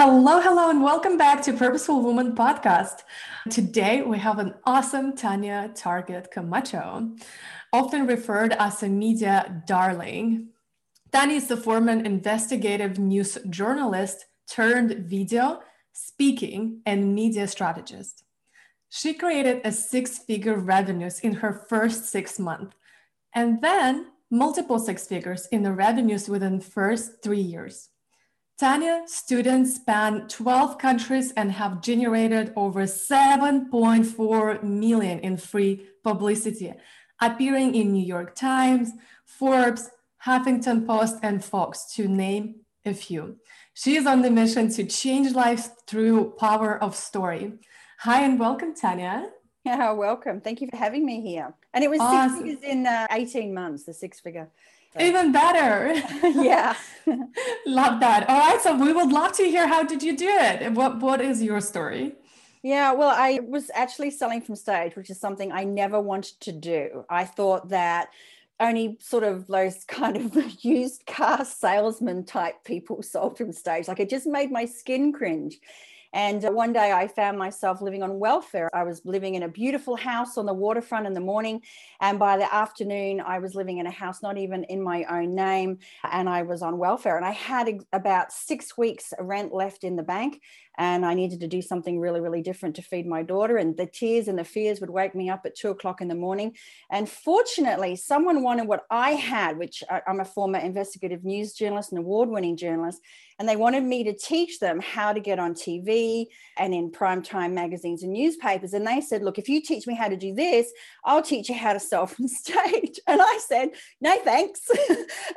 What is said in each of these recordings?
Hello, hello, and welcome back to Purposeful Woman podcast. Today we have an awesome Tanya Targett Camacho, often referred as a media darling. Tanya is the former investigative news journalist turned video, speaking, and media strategist. She created a six figure revenues in her first six months, and then multiple six figures in the revenues within first three years. Tanya students span 12 countries and have generated over 7.4 million in free publicity, appearing in New York Times, Forbes, Huffington Post, and Fox, to name a few. She is on the mission to change lives through power of story. Hi and welcome, Tanya. Yeah, welcome. Thank you for having me here. And it was awesome. six figures in uh, 18 months, the six figure. So. Even better. yeah. love that. All right. So we would love to hear how did you do it? What what is your story? Yeah, well, I was actually selling from stage, which is something I never wanted to do. I thought that only sort of those kind of used car salesman type people sold from stage. Like it just made my skin cringe. And uh, one day I found myself living on welfare. I was living in a beautiful house on the waterfront in the morning. And by the afternoon, I was living in a house not even in my own name. And I was on welfare. And I had about six weeks rent left in the bank and I needed to do something really, really different to feed my daughter. And the tears and the fears would wake me up at two o'clock in the morning. And fortunately, someone wanted what I had, which I'm a former investigative news journalist and award winning journalist. And they wanted me to teach them how to get on TV and in primetime magazines and newspapers. And they said, Look, if you teach me how to do this, I'll teach you how to sell from stage. And I said, No, thanks.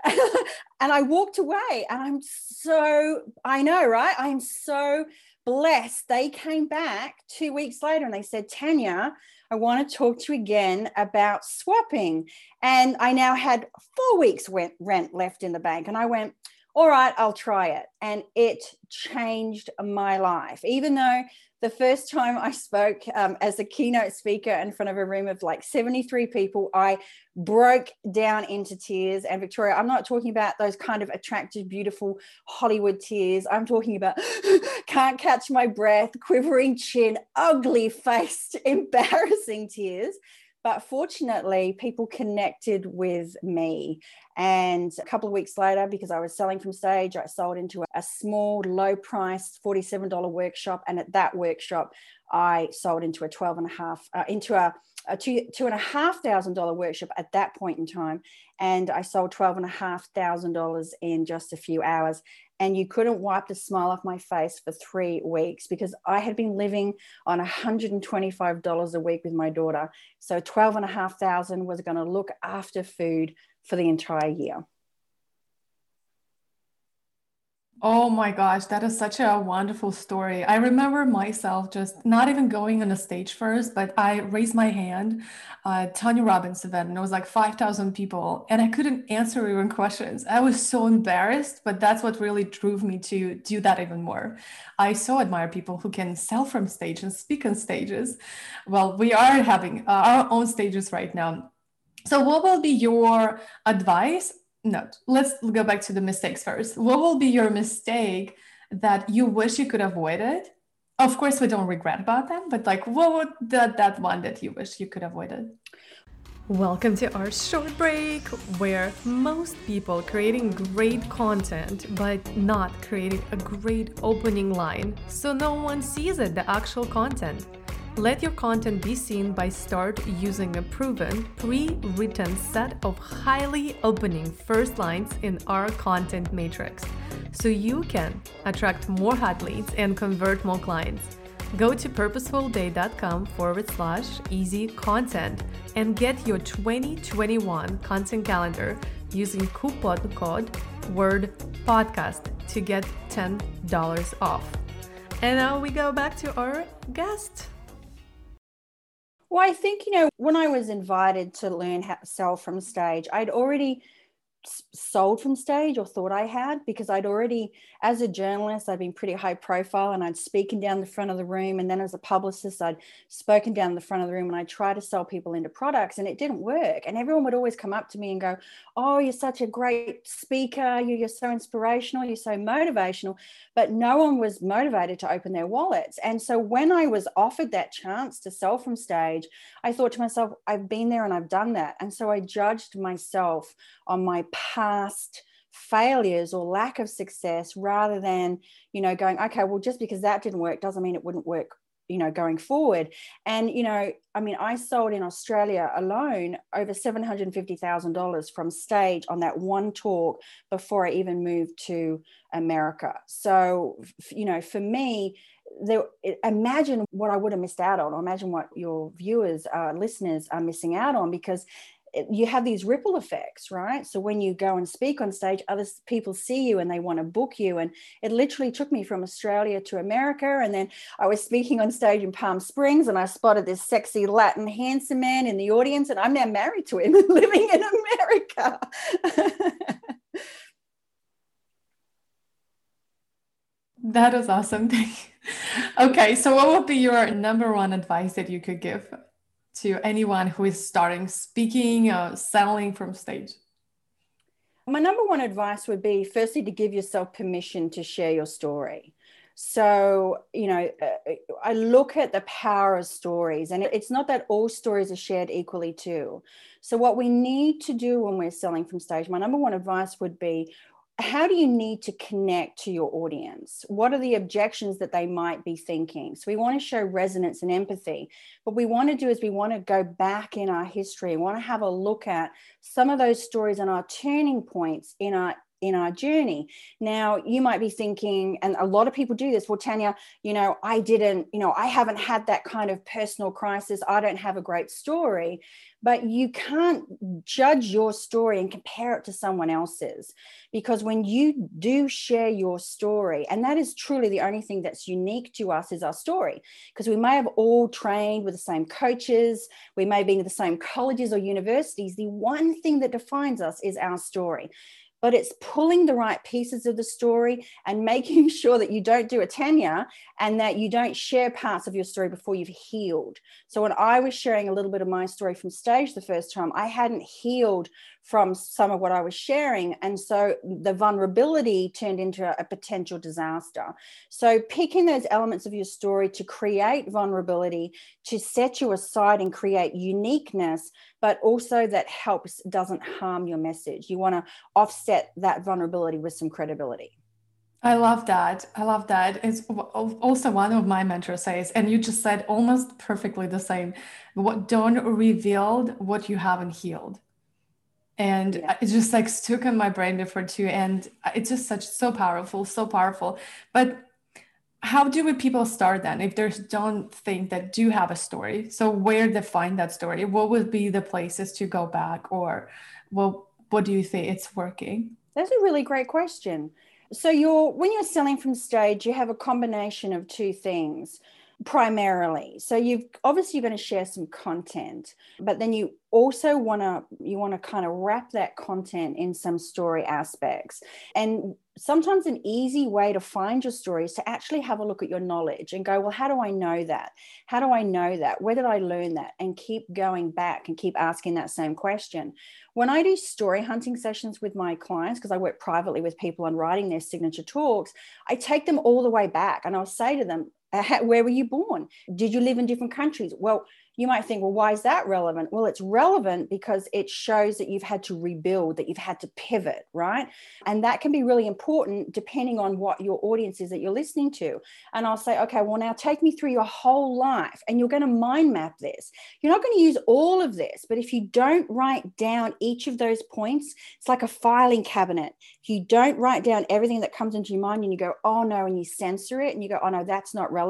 and I walked away. And I'm so, I know, right? I'm so blessed. They came back two weeks later and they said, Tanya, I want to talk to you again about swapping. And I now had four weeks rent left in the bank. And I went, all right, I'll try it. And it changed my life. Even though the first time I spoke um, as a keynote speaker in front of a room of like 73 people, I broke down into tears. And Victoria, I'm not talking about those kind of attractive, beautiful Hollywood tears. I'm talking about can't catch my breath, quivering chin, ugly faced, embarrassing tears. But fortunately, people connected with me. And a couple of weeks later, because I was selling from stage, I sold into a small, low priced $47 workshop. And at that workshop, I sold into a 12 and a half, uh, into a, a two, two and a half thousand dollar workshop at that point in time. And I sold 12 and a half thousand dollars in just a few hours and you couldn't wipe the smile off my face for three weeks because I had been living on $125 a week with my daughter. So 12 and a half thousand was going to look after food for the entire year. Oh my gosh, that is such a wonderful story. I remember myself just not even going on a stage first, but I raised my hand, uh, Tony Robbins event, and it was like 5,000 people, and I couldn't answer even questions. I was so embarrassed, but that's what really drove me to do that even more. I so admire people who can sell from stage and speak on stages. Well, we are having uh, our own stages right now. So, what will be your advice no, let's go back to the mistakes first. What will be your mistake that you wish you could avoid it? Of course, we don't regret about them, but like, what would that that one that you wish you could avoid it? Welcome to our short break, where most people creating great content but not creating a great opening line, so no one sees it, the actual content. Let your content be seen by start using a proven, pre-written set of highly opening first lines in our content matrix so you can attract more hot leads and convert more clients. Go to purposefulday.com forward slash easy content and get your 2021 content calendar using coupon code word podcast to get $10 off. And now we go back to our guest. Well, I think, you know, when I was invited to learn how to sell from stage, I'd already sold from stage or thought I had because I'd already, as a journalist, I'd been pretty high profile and I'd spoken down the front of the room. And then as a publicist, I'd spoken down the front of the room and I'd try to sell people into products and it didn't work. And everyone would always come up to me and go, Oh, you're such a great speaker. You're so inspirational. You're so motivational. But no one was motivated to open their wallets. And so when I was offered that chance to sell from stage, I thought to myself, I've been there and I've done that. And so I judged myself on my past failures or lack of success rather than you know going okay well just because that didn't work doesn't mean it wouldn't work you know going forward. And you know i mean i sold in australia alone over $750000 from stage on that one talk before i even moved to america. So you know for me there, imagine what i would have missed out on or imagine what your viewers uh, listeners are missing out on because you have these ripple effects, right? So when you go and speak on stage, other people see you and they want to book you. And it literally took me from Australia to America. And then I was speaking on stage in Palm Springs and I spotted this sexy Latin handsome man in the audience. And I'm now married to him living in America. that is awesome. okay. So, what would be your number one advice that you could give to anyone who is starting speaking, or selling from stage? My number one advice would be firstly to give yourself permission to share your story. So, you know, uh, I look at the power of stories, and it's not that all stories are shared equally, too. So, what we need to do when we're selling from stage, my number one advice would be how do you need to connect to your audience? What are the objections that they might be thinking? So we want to show resonance and empathy. What we want to do is we want to go back in our history, we want to have a look at some of those stories and our turning points in our in our journey. Now, you might be thinking, and a lot of people do this, well, Tanya, you know, I didn't, you know, I haven't had that kind of personal crisis. I don't have a great story but you can't judge your story and compare it to someone else's because when you do share your story and that is truly the only thing that's unique to us is our story because we may have all trained with the same coaches we may be in the same colleges or universities the one thing that defines us is our story but it's pulling the right pieces of the story and making sure that you don't do a Tanya and that you don't share parts of your story before you've healed. So when I was sharing a little bit of my story from stage the first time, I hadn't healed from some of what I was sharing. And so the vulnerability turned into a, potential disaster. So picking those elements of your story to create vulnerability, to set you aside and create uniqueness, but also that helps, doesn't harm your message. You want to offset that vulnerability with some credibility. I love that. I love that. It's also one of my mentors says, and you just said almost perfectly the same. What don't reveal what you haven't healed and yeah. it just like stuck in my brain before too and it's just such so powerful so powerful. But how do people start then if they don't think that do have a story? So where to find that story? What would be the places to go back or well what do you think it's working? That's a really great question. So you're when you're selling from stage you have a combination of two things primarily. So you've obviously you're going to share some content but then you also want to you want to kind of wrap that content in some story aspects. And sometimes an easy way to find your story is to actually have a look at your knowledge and go well how do i know that? How do i know that? Where did i learn that? and keep going back and keep asking that same question. When i do story hunting sessions with my clients because i work privately with people on writing their signature talks i take them all the way back and i'll say to them Uh, where were you born? Did you live in different countries? Well, you might think, well, why is that relevant? Well, it's relevant because it shows that you've had to rebuild, that you've had to pivot, right? And that can be really important depending on what your audience is that you're listening to. And I'll say, okay, well, now take me through your whole life and you're going to mind map this. You're not going to use all of this, but if you don't write down each of those points, it's like a filing cabinet. If you don't write down everything that comes into your mind and you go, oh no, and you censor it and you go, oh no, that's not relevant,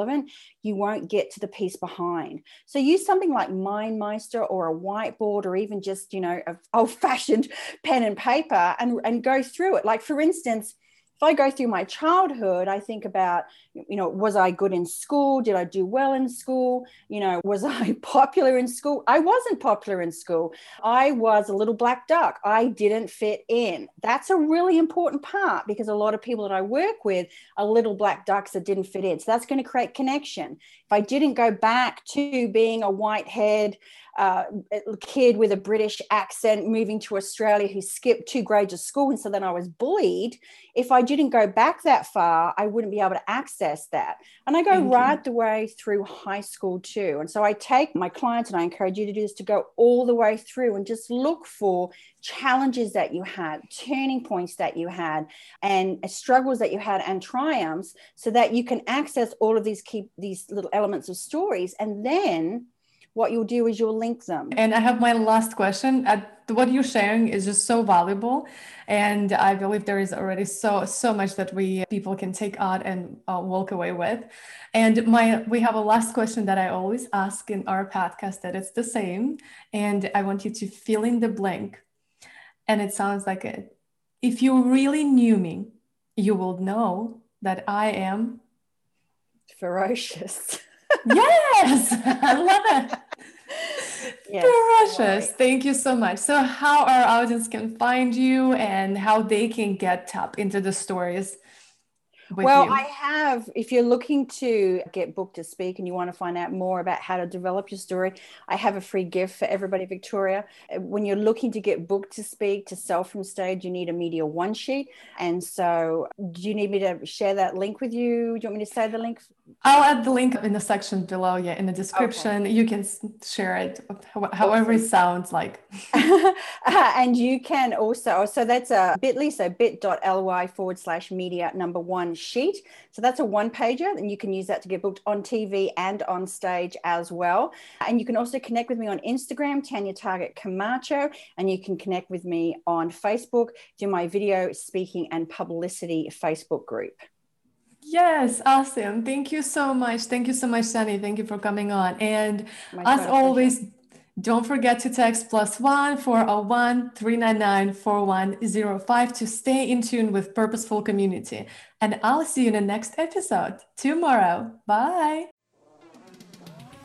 you won't get to the piece behind. So use something like MindMeister or a whiteboard or even just, you know, old fashioned pen and paper and, and go through it. Like, for instance, if I go through my childhood, I think about, you know, was I good in school? Did I do well in school? You know, was I popular in school? I wasn't popular in school. I was a little black duck. I didn't fit in. That's a really important part because a lot of people that I work with are little black ducks that didn't fit in. So that's going to create connection. If I didn't go back to being a white head, uh, kid with a British accent moving to Australia who skipped two grades of school. And so then I was bullied. If I didn't go back that far, I wouldn't be able to access that. And I go Thank right the way through high school too. And so I take my clients and I encourage you to do this to go all the way through and just look for challenges that you had, turning points that you had, and struggles that you had, and triumphs, so that you can access all of these key these little elements of stories. And then what you'll do is you'll link them. And I have my last question. Uh, what you're sharing is just so valuable, and I believe there is already so so much that we people can take out and uh, walk away with. And my we have a last question that I always ask in our podcast that it's the same, and I want you to fill in the blank. And it sounds like it. If you really knew me, you will know that I am ferocious. yes, I love it. Yes. Right. Thank you so much. So, how our audience can find you and how they can get tap into the stories well, you? I have. If you're looking to get booked to speak and you want to find out more about how to develop your story, I have a free gift for everybody, Victoria. Uh, when you're looking to get booked to speak to sell from stage, you need a media one sheet. And so, do you need me to share that link with you? Do you want me to say the link? I'll add the link in the section below. Yeah, in the description. Okay. You can share it however awesome. it sounds like. and you can also, so that's a bit.ly, so bit.ly forward slash media number one sheet. So that's a one pager, and you can use that to get booked on TV and on stage as well. And you can also connect with me on Instagram, Tanya Targett Camacho, and you can connect with me on Facebook, do my video speaking and publicity Facebook group. Yes, awesome. Thank you so much. Thank you so much, Sunny. Thank you for coming on. And My as always, pleasure. Don't forget to text plus one four zero oh one three nine nine four one zero five to stay in tune with Purposeful Community. And I'll see you in the next episode tomorrow. Bye.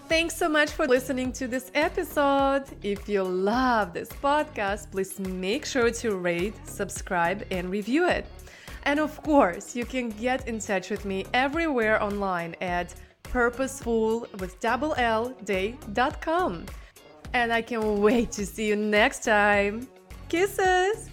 Thanks so much for listening to this episode. If you love this podcast, please make sure to rate, subscribe, and review it. And of course, you can get in touch with me everywhere online at purposeful with double L day.com. And I can't wait to see you next time. Kisses!